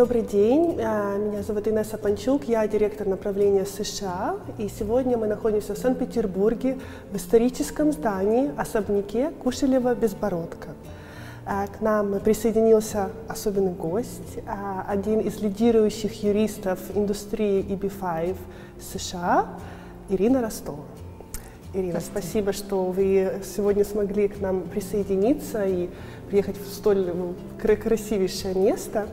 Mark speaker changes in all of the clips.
Speaker 1: Добрый день, э, меня зовут Инесса Панчук, я директор направления США, и сегодня мы находимся в Санкт-Петербурге в историческом здании, особняке Кушелева-Безбородко. Э, к нам присоединился особенный гость, э, один из лидирующих юристов индустрии EB5 США, Ирина Ростова. Ирина, спасибо, что вы сегодня смогли к нам присоединиться и приехать в столь красивейшее место.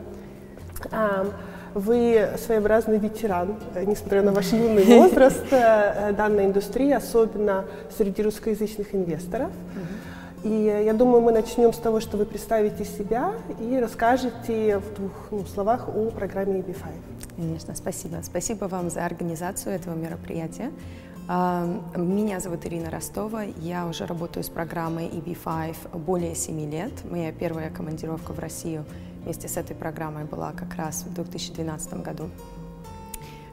Speaker 1: Вы своеобразный ветеран, э, несмотря на ваш юный возраст э, данной индустрии, особенно среди русскоязычных инвесторов. И я думаю, мы начнем с того, что вы представите себя и расскажете в двух ну, словах о программе EB5.
Speaker 2: Конечно, спасибо. Спасибо вам за организацию этого мероприятия. А, меня зовут Ирина Ростова, я уже работаю с программой EB5 более 7 лет. Моя первая командировка в Россию вместе с этой программой была как раз в 2012 году.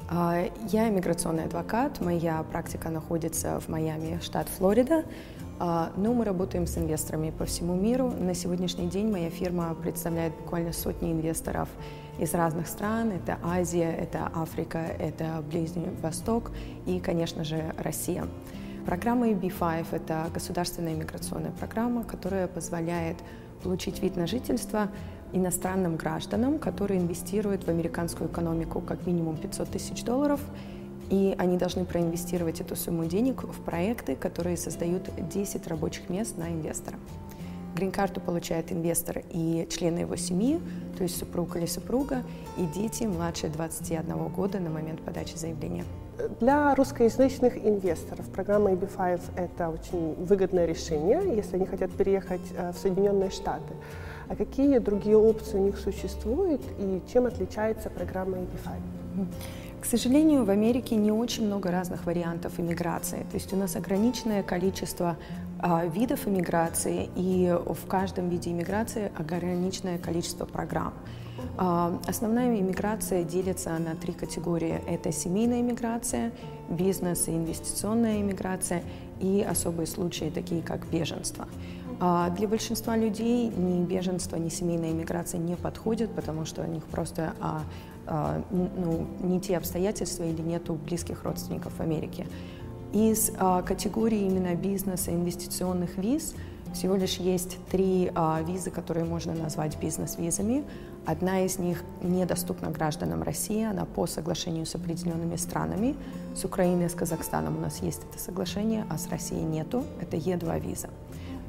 Speaker 2: А, я иммиграционный адвокат, моя практика находится в Майами, штат Флорида, а, но мы работаем с инвесторами по всему миру. На сегодняшний день моя фирма представляет буквально сотни инвесторов из разных стран. Это Азия, это Африка, это Ближний Восток и, конечно же, Россия. Программа EB5 – это государственная иммиграционная программа, которая позволяет получить вид на жительство иностранным гражданам, которые инвестируют в американскую экономику как минимум 500 тысяч долларов, и они должны проинвестировать эту сумму денег в проекты, которые создают 10 рабочих мест на инвестора. Грин-карту получает инвестор и члены его семьи, то есть супруг или супруга, и дети младше 21 года на момент подачи заявления.
Speaker 1: Для русскоязычных инвесторов программа EB5 – это очень выгодное решение, если они хотят переехать э, в Соединенные Штаты. А какие другие опции у них существуют и чем отличается программа EB5?
Speaker 2: К сожалению, в Америке не очень много разных вариантов иммиграции. То есть у нас ограниченное количество а, видов иммиграции, и в каждом виде иммиграции ограниченное количество программ. А, основная иммиграция делится на три категории. Это семейная иммиграция, бизнес и инвестиционная иммиграция и особые случаи, такие как беженство. А для большинства людей ни беженство, ни семейная иммиграция не подходят, потому что у них просто а, а, ну, не те обстоятельства или нету близких родственников в Америке. Из а, категории именно бизнеса, инвестиционных виз всего лишь есть три а, визы, которые можно назвать бизнес-визами. Одна из них недоступна гражданам России, она по соглашению с определенными странами. С Украиной и с Казахстаном у нас есть это соглашение, а с Россией нету. Это Е2 виза.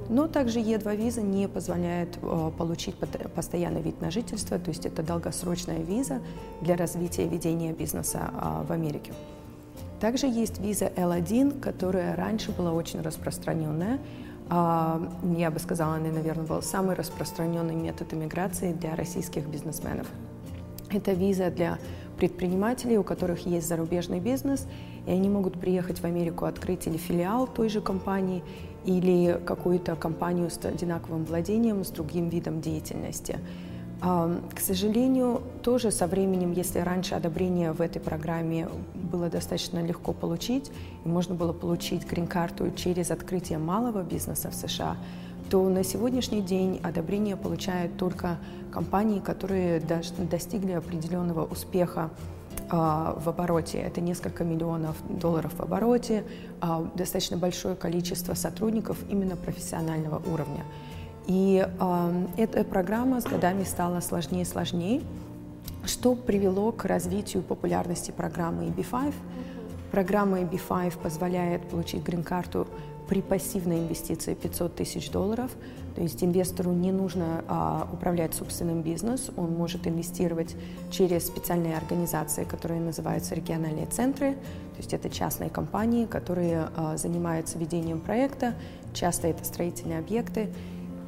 Speaker 2: Но также Е2 виза не позволяет э, получить постоянный вид на жительство, то есть это долгосрочная виза для развития ведения бизнеса а, в Америке. Также есть виза L1, которая раньше была очень распространенная. А, я бы сказала, она, наверное, был самый распространенный метод иммиграции для российских бизнесменов. Это виза для предпринимателей, у которых есть зарубежный бизнес, и они могут приехать в Америку, открыть или филиал той же компании, или какую-то компанию с одинаковым владением, с другим видом деятельности. К сожалению, тоже со временем, если раньше одобрение в этой программе было достаточно легко получить, и можно было получить грин-карту через открытие малого бизнеса в США, то на сегодняшний день одобрение получают только компании, которые достигли определенного успеха в обороте. Это несколько миллионов долларов в обороте, а, достаточно большое количество сотрудников именно профессионального уровня. И э, эта программа с годами стала сложнее и сложнее, что привело к развитию популярности программы EB5. Программа EB5 позволяет получить грин-карту при пассивной инвестиции 500 тысяч долларов. То есть инвестору не нужно а, управлять собственным бизнесом, он может инвестировать через специальные организации, которые называются региональные центры. То есть это частные компании, которые а, занимаются ведением проекта, часто это строительные объекты.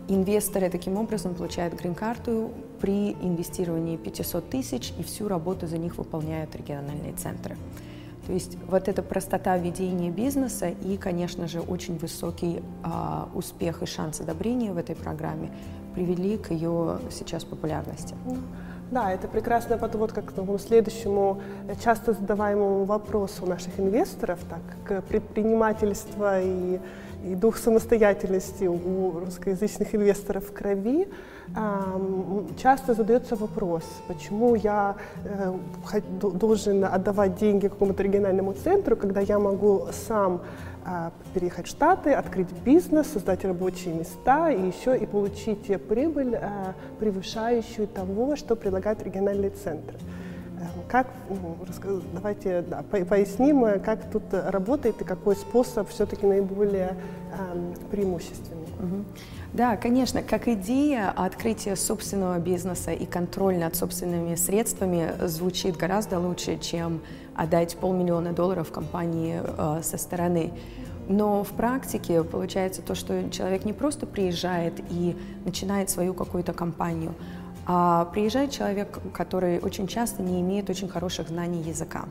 Speaker 2: Инвесторы таким образом получают грин-карту при инвестировании 500 тысяч, и всю работу за них выполняют региональные центры. То есть вот эта простота ведения бизнеса и, конечно же, очень высокий а, успех и шанс одобрения в этой программе привели к ее сейчас популярности.
Speaker 1: Да, это прекрасно подвод к тому следующему часто задаваемому вопросу наших инвесторов, так как предпринимательство и и дух самостоятельности у русскоязычных инвесторов в крови, часто задается вопрос, почему я э, должен отдавать деньги какому-то региональному центру, когда я могу сам а, переехать в Штаты, открыть бизнес, создать рабочие места и еще и получить прибыль, а, превышающую того, что предлагает региональный центр. Как, давайте да, поясним, э, как тут работает и какой способ все-таки наиболее эм, преимущественный.
Speaker 2: Да, конечно, как идея открытия собственного бизнеса и контроль над собственными средствами звучит гораздо лучше, чем отдать полмиллиона долларов компании э, со стороны. Но в практике получается то, что человек не просто приезжает и начинает свою какую-то компанию, а приезжает человек, который очень часто не имеет очень хороших знаний языка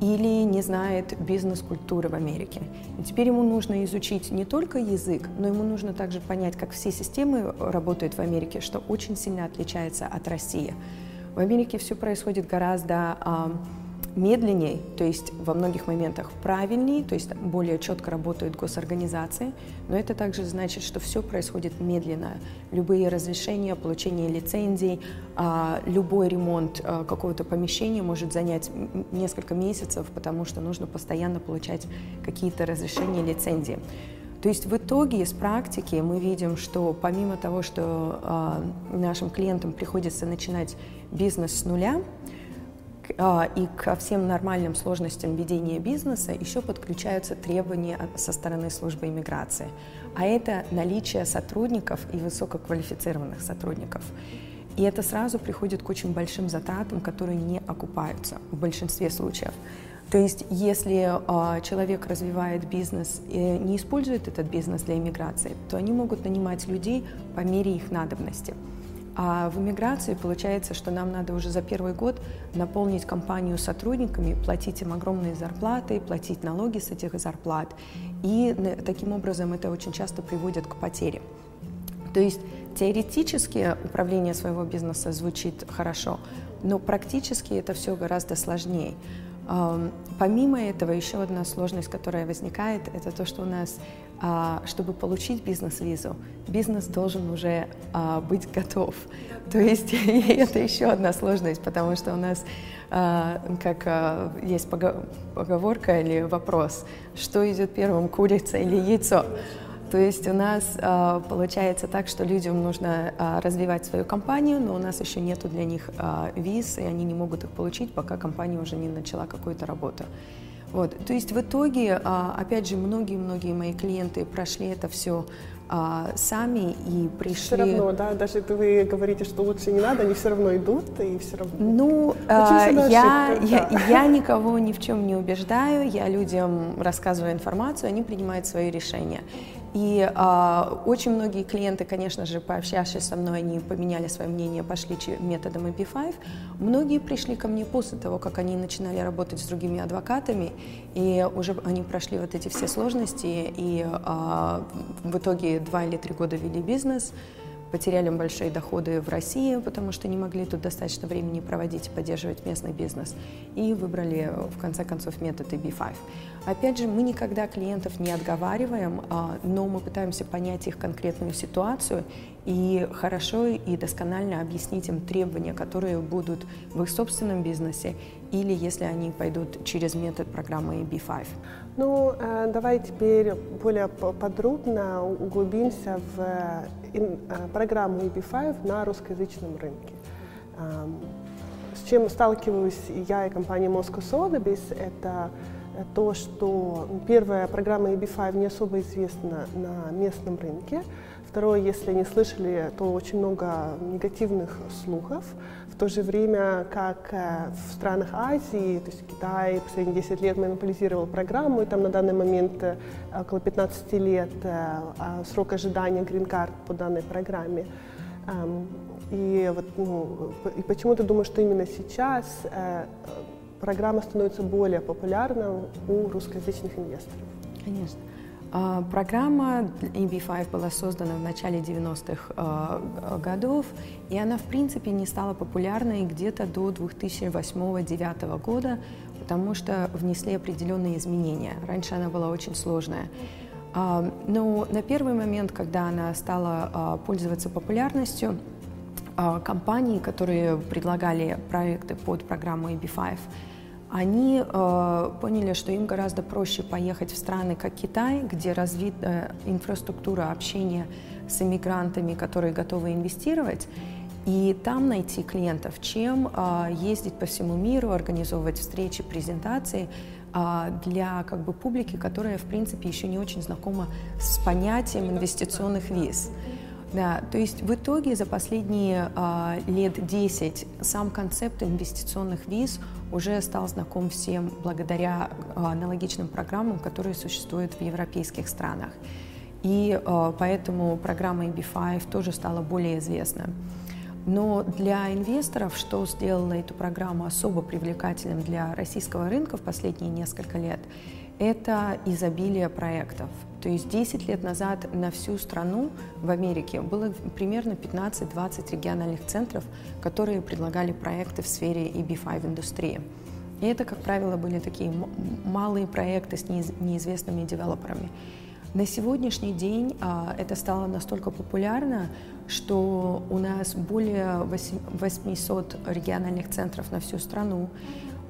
Speaker 2: или не знает бизнес-культуры в Америке. И теперь ему нужно изучить не только язык, но ему нужно также понять, как все системы работают в Америке, что очень сильно отличается от России. В Америке все происходит гораздо медленнее, то есть во многих моментах правильнее, то есть более четко работают госорганизации, но это также значит, что все происходит медленно. Любые разрешения, получение лицензий, а, любой ремонт а, какого-то помещения может занять несколько месяцев, потому что нужно постоянно получать какие-то разрешения, лицензии. То есть в итоге из практики мы видим, что помимо того, что э, нашим клиентам приходится начинать бизнес с нуля, и ко всем нормальным сложностям ведения бизнеса еще подключаются требования со стороны службы иммиграции. А это наличие сотрудников и высококвалифицированных сотрудников. И это сразу приходит к очень большим затратам, которые не окупаются в большинстве случаев. То есть, если э, человек развивает бизнес и не использует этот бизнес для иммиграции, то они могут нанимать людей по мере их надобности. А в иммиграции получается, что нам надо уже за первый год наполнить компанию сотрудниками, платить им огромные зарплаты, платить налоги с этих зарплат. И таким образом это очень часто приводит к потере. То есть теоретически управление своего бизнеса звучит хорошо, но практически это все гораздо сложнее. Помимо этого, еще одна сложность, которая возникает, это то, что у нас а, чтобы получить бизнес-визу, бизнес должен уже а, быть готов. То есть это еще одна сложность, потому что у нас, а, как есть поговорка или вопрос, что идет первым, курица или яйцо. То есть у нас получается так, что людям нужно развивать свою компанию, но у нас еще нету для них виз, и они не могут их получить, пока компания уже не начала какую-то работу. Вот. То есть в итоге, опять же, многие-многие мои клиенты прошли это все сами и пришли...
Speaker 1: Все равно, да, даже вы говорите, что лучше не надо, они все равно идут и все равно...
Speaker 2: Ну, я, ошибка, я, да. я никого ни в чем не убеждаю, я людям рассказываю информацию, они принимают свои решения. И а, очень многие клиенты, конечно же, пообщавшись со мной, они поменяли свое мнение, пошли методом MP5. Многие пришли ко мне после того, как они начинали работать с другими адвокатами, и уже они прошли вот эти все сложности, и а, в итоге два или три года вели бизнес, потеряли большие доходы в России, потому что не могли тут достаточно времени проводить и поддерживать местный бизнес, и выбрали в конце концов метод EB5. Опять же, мы никогда клиентов не отговариваем, а, но мы пытаемся понять их конкретную ситуацию и хорошо и досконально объяснить им требования, которые будут в их собственном бизнесе или если они пойдут через метод программы EB5.
Speaker 1: Ну, э, давай теперь более подробно углубимся в э, программу EB5 на русскоязычном рынке. С чем сталкиваюсь я и компания Moscow Sotheby's, это то, что первая программа EB5 не особо известна на местном рынке. Второе, если не слышали, то очень много негативных слухов. В то же время, как э, в странах Азии, то есть Китай последние 10 лет монополизировал программу, и там на данный момент э, около 15 лет э, а срок ожидания грин-карт по данной программе. Эм, и, вот, ну, и почему ты думаешь, что именно сейчас программа становится более популярна у русскоязычных инвесторов?
Speaker 2: Конечно. А, программа EB5 была создана в начале 90-х а, годов, и она, в принципе, не стала популярной где-то до 2008-2009 года, потому что внесли определенные изменения. Раньше она была очень сложная. Но на первый момент, когда она стала пользоваться популярностью, компании, которые предлагали проекты под программу EB5, они э, поняли, что им гораздо проще поехать в страны, как Китай, где развита инфраструктура общения с иммигрантами, которые готовы инвестировать, и там найти клиентов, чем э, ездить по всему миру, организовывать встречи, презентации э, для как бы, публики, которая, в принципе, еще не очень знакома с понятием инвестиционных виз. Да, то есть в итоге за последние э, лет 10 сам концепт инвестиционных виз уже стал знаком всем благодаря э, аналогичным программам, которые существуют в европейских странах. И э, поэтому программа EB5 тоже стала более известна. Но для инвесторов, что сделало эту программу особо привлекательным для российского рынка в последние несколько лет, это изобилие проектов. То есть 10 лет назад на всю страну в Америке было примерно 15-20 региональных центров, которые предлагали проекты в сфере EB5 индустрии. И это, как правило, были такие малые проекты с неизвестными девелоперами. На сегодняшний день а, это стало настолько популярно, что у нас более 800 региональных центров на всю страну,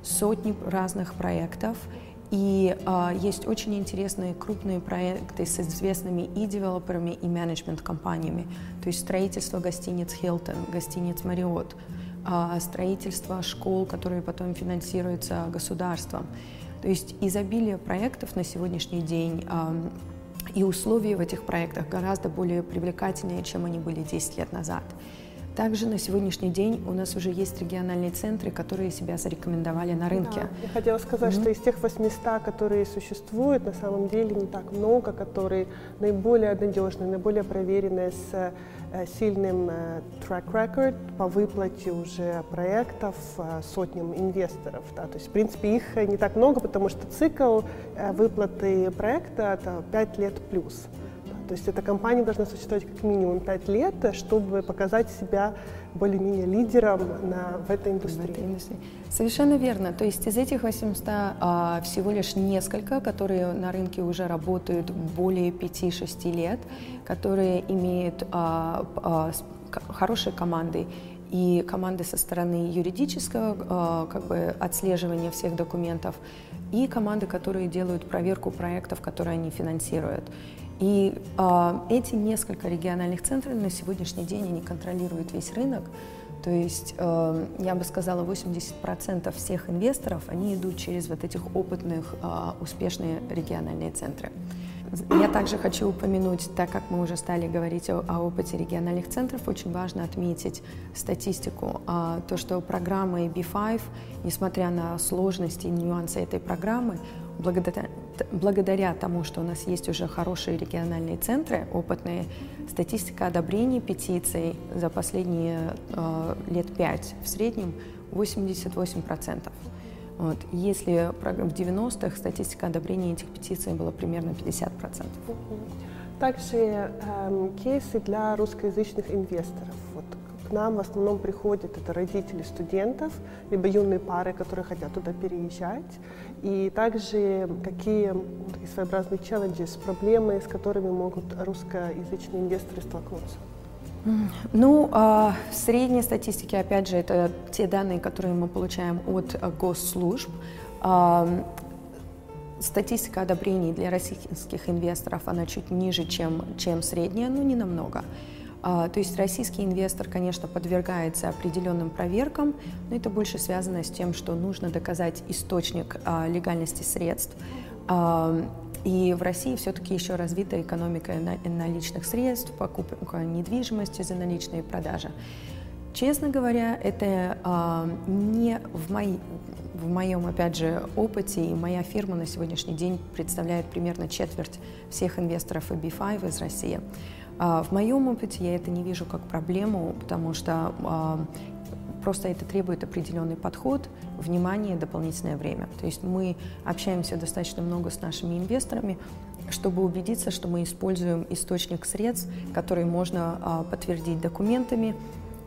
Speaker 2: сотни разных проектов – и э, есть очень интересные крупные проекты с известными и девелоперами, и менеджмент-компаниями. То есть строительство гостиниц Hilton, гостиниц Marriott, э, строительство школ, которые потом финансируются государством. То есть изобилие проектов на сегодняшний день э, и условия в этих проектах гораздо более привлекательнее, чем они были 10 лет назад. Также на сегодняшний день у нас уже есть региональные центры, которые себя зарекомендовали на рынке. Да,
Speaker 1: я хотела сказать, mm-hmm. что из тех 800, которые существуют, на самом деле не так много, которые наиболее надежные, наиболее проверенные с э, сильным э, track record по выплате уже проектов э, сотням инвесторов. Да. То есть, в принципе, их не так много, потому что цикл выплаты проекта – это 5 лет плюс. То есть эта компания должна существовать как минимум 5 лет, чтобы показать себя более-менее лидером на, в этой индустрии. В этой индустрии.
Speaker 2: Совершенно верно. То есть из этих 800 а, всего лишь несколько, которые на рынке уже работают более 5-6 лет, которые имеют а, а, хорошие команды и команды со стороны юридического а, как бы, отслеживания всех документов, и команды, которые делают проверку проектов, которые они финансируют. И э, эти несколько региональных центров на сегодняшний день они контролируют весь рынок. То есть, э, я бы сказала, 80% всех инвесторов, они идут через вот этих опытных, э, успешные региональные центры. Я также хочу упомянуть, так как мы уже стали говорить о, о опыте региональных центров, очень важно отметить статистику. А, то, что программа B5, несмотря на сложности и нюансы этой программы, благодаря, благодаря тому, что у нас есть уже хорошие региональные центры, опытные, статистика одобрений петиций за последние э, лет пять в среднем 88%. Вот. Если в 90-х статистика одобрения этих петиций была примерно 50%.
Speaker 1: Также э, кейсы для русскоязычных инвесторов. Вот к нам в основном приходят это родители студентов, либо юные пары, которые хотят туда переезжать. И также какие такие своеобразные челленджи, проблемы, с которыми могут русскоязычные инвесторы столкнуться.
Speaker 2: Ну, а, в средней статистике, опять же, это те данные, которые мы получаем от госслужб. А, статистика одобрений для российских инвесторов, она чуть ниже, чем, чем средняя, но не намного. То есть российский инвестор, конечно, подвергается определенным проверкам, но это больше связано с тем, что нужно доказать источник легальности средств. И в России все-таки еще развита экономика наличных средств, покупка недвижимости за наличные продажи. Честно говоря, это э, не в, мой, в моем, опять же, опыте, и моя фирма на сегодняшний день представляет примерно четверть всех инвесторов EB5 из России. Э, в моем опыте я это не вижу как проблему, потому что э, Просто это требует определенный подход, внимание, дополнительное время. То есть мы общаемся достаточно много с нашими инвесторами, чтобы убедиться, что мы используем источник средств, который можно а, подтвердить документами,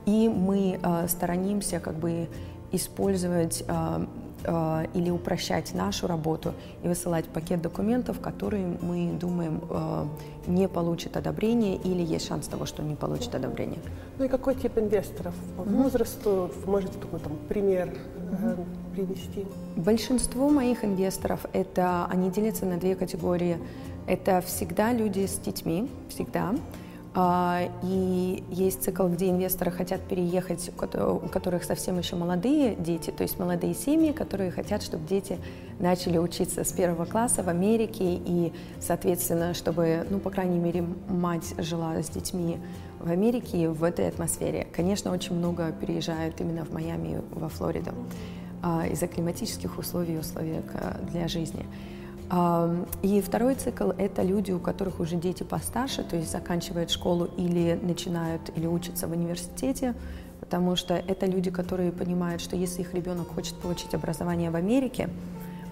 Speaker 2: и мы а, сторонимся как бы использовать а, э, или упрощать нашу работу и высылать пакет документов, которые мы думаем э, не получат одобрения или есть шанс того, что не получат одобрения.
Speaker 1: Ну и какой тип инвесторов по mm-hmm. возрасту? Можете такой там пример mm-hmm. привести?
Speaker 2: Большинство моих инвесторов это они делятся на две категории. Это всегда люди с детьми, всегда. И есть цикл, где инвесторы хотят переехать, у которых совсем еще молодые дети, то есть молодые семьи, которые хотят, чтобы дети начали учиться с первого класса в Америке, и, соответственно, чтобы, ну, по крайней мере, мать жила с детьми в Америке в этой атмосфере. Конечно, очень много переезжают именно в Майами, во Флориду а, из-за климатических условий и условий для жизни. И второй цикл – это люди, у которых уже дети постарше, то есть заканчивают школу или начинают или учатся в университете, потому что это люди, которые понимают, что если их ребенок хочет получить образование в Америке,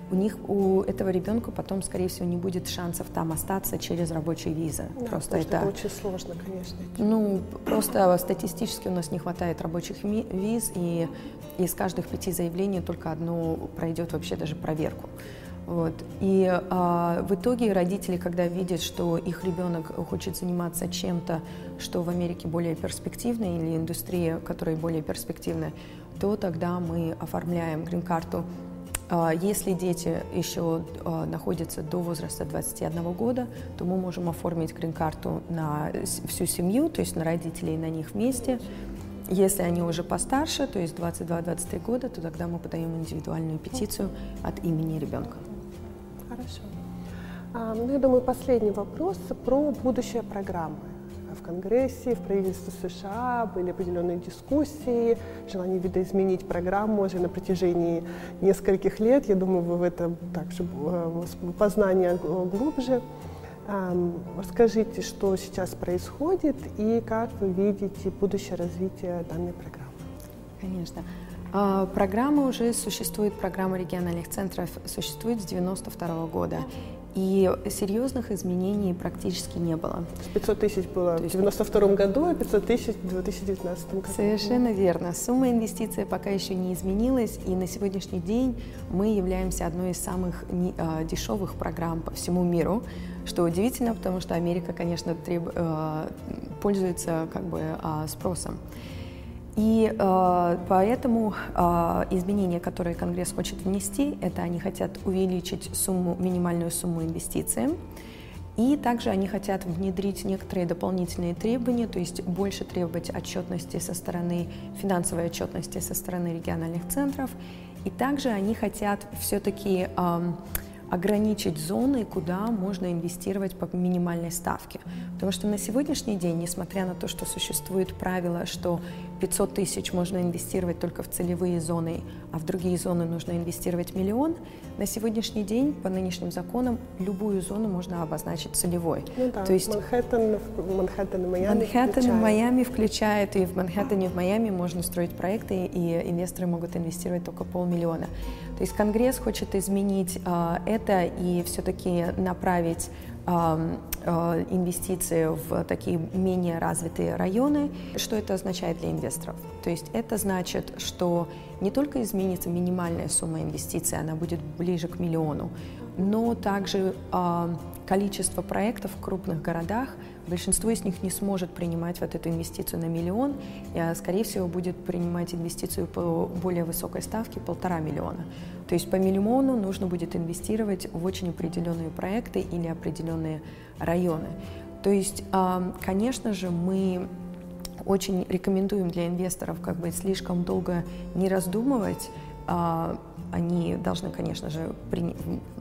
Speaker 2: у них у этого ребенка потом, скорее всего, не будет шансов там остаться через рабочие визы.
Speaker 1: Да, просто это, это очень сложно, конечно.
Speaker 2: Ну, просто статистически у нас не хватает рабочих виз, и из каждых пяти заявлений только одно пройдет вообще даже проверку. Вот. И а, в итоге родители, когда видят, что их ребенок хочет заниматься чем-то, что в Америке более перспективно, или индустрия, которая более перспективная, то тогда мы оформляем грин-карту. А, если дети еще а, находятся до возраста 21 года, то мы можем оформить грин-карту на всю семью, то есть на родителей и на них вместе. Если они уже постарше, то есть 22-23 года, то тогда мы подаем индивидуальную петицию от имени ребенка.
Speaker 1: Хорошо. А, ну, я думаю, последний вопрос про будущее программы. В Конгрессе, в правительстве США были определенные дискуссии, желание видоизменить программу уже на протяжении нескольких лет. Я думаю, вы в этом также э, познание глубже. Расскажите, что сейчас происходит и как вы видите будущее развитие данной программы.
Speaker 2: Конечно. А, программа уже существует, программа региональных центров существует с 1992 года. И серьезных изменений практически не было.
Speaker 1: 500 тысяч было в 1992 году, а 500 тысяч в 2019 году.
Speaker 2: Совершенно верно. Сумма инвестиций пока еще не изменилась, и на сегодняшний день мы являемся одной из самых а, дешевых программ по всему миру, что удивительно, потому что Америка, конечно, треб... А, пользуется как бы спросом. И э, поэтому э, изменения, которые Конгресс хочет внести, это они хотят увеличить сумму, минимальную сумму инвестиций, и также они хотят внедрить некоторые дополнительные требования, то есть больше требовать отчетности со стороны, финансовой отчетности со стороны региональных центров. И также они хотят все-таки э, ограничить зоны, куда можно инвестировать по минимальной ставке. Потому что на сегодняшний день, несмотря на то, что существует правило, что 500 тысяч можно инвестировать только в целевые зоны, а в другие зоны нужно инвестировать миллион, на сегодняшний день по нынешним законам любую зону можно обозначить целевой.
Speaker 1: Ну да, То есть Манхэттен, Манхэттен и Майами
Speaker 2: Манхэттен и Майами включает, и в Манхэттене и в Майами можно строить проекты, и инвесторы могут инвестировать только полмиллиона. То есть Конгресс хочет изменить э, это и все-таки направить Э, инвестиции в такие менее развитые районы. Что это означает для инвесторов? То есть это значит, что не только изменится минимальная сумма инвестиций, она будет ближе к миллиону, но также количество проектов в крупных городах, большинство из них не сможет принимать вот эту инвестицию на миллион, и, скорее всего, будет принимать инвестицию по более высокой ставке полтора миллиона. То есть по миллиону нужно будет инвестировать в очень определенные проекты или определенные районы. То есть, конечно же, мы очень рекомендуем для инвесторов как бы слишком долго не раздумывать, а, они должны, конечно же,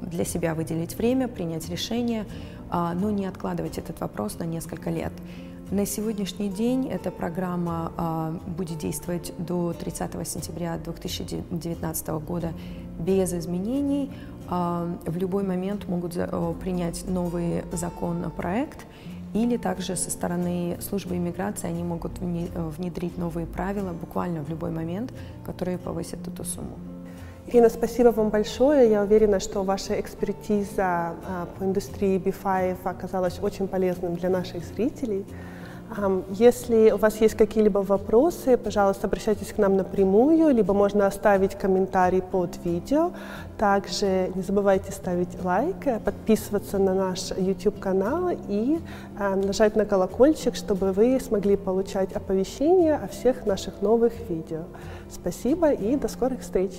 Speaker 2: для себя выделить время, принять решение, а, но не откладывать этот вопрос на несколько лет. На сегодняшний день эта программа а, будет действовать до 30 сентября 2019 года без изменений. В любой момент могут принять новый законопроект, или также со стороны службы иммиграции они могут внедрить новые правила буквально в любой момент, которые повысят эту сумму.
Speaker 1: Ирина, спасибо вам большое. Я уверена, что ваша экспертиза а, по индустрии B5 оказалась очень полезным для наших зрителей. Если у вас есть какие-либо вопросы, пожалуйста, обращайтесь к нам напрямую, либо можно оставить комментарий под видео. Также не забывайте ставить лайк, подписываться на наш YouTube-канал и нажать на колокольчик, чтобы вы смогли получать оповещения о всех наших новых видео. Спасибо и до скорых встреч!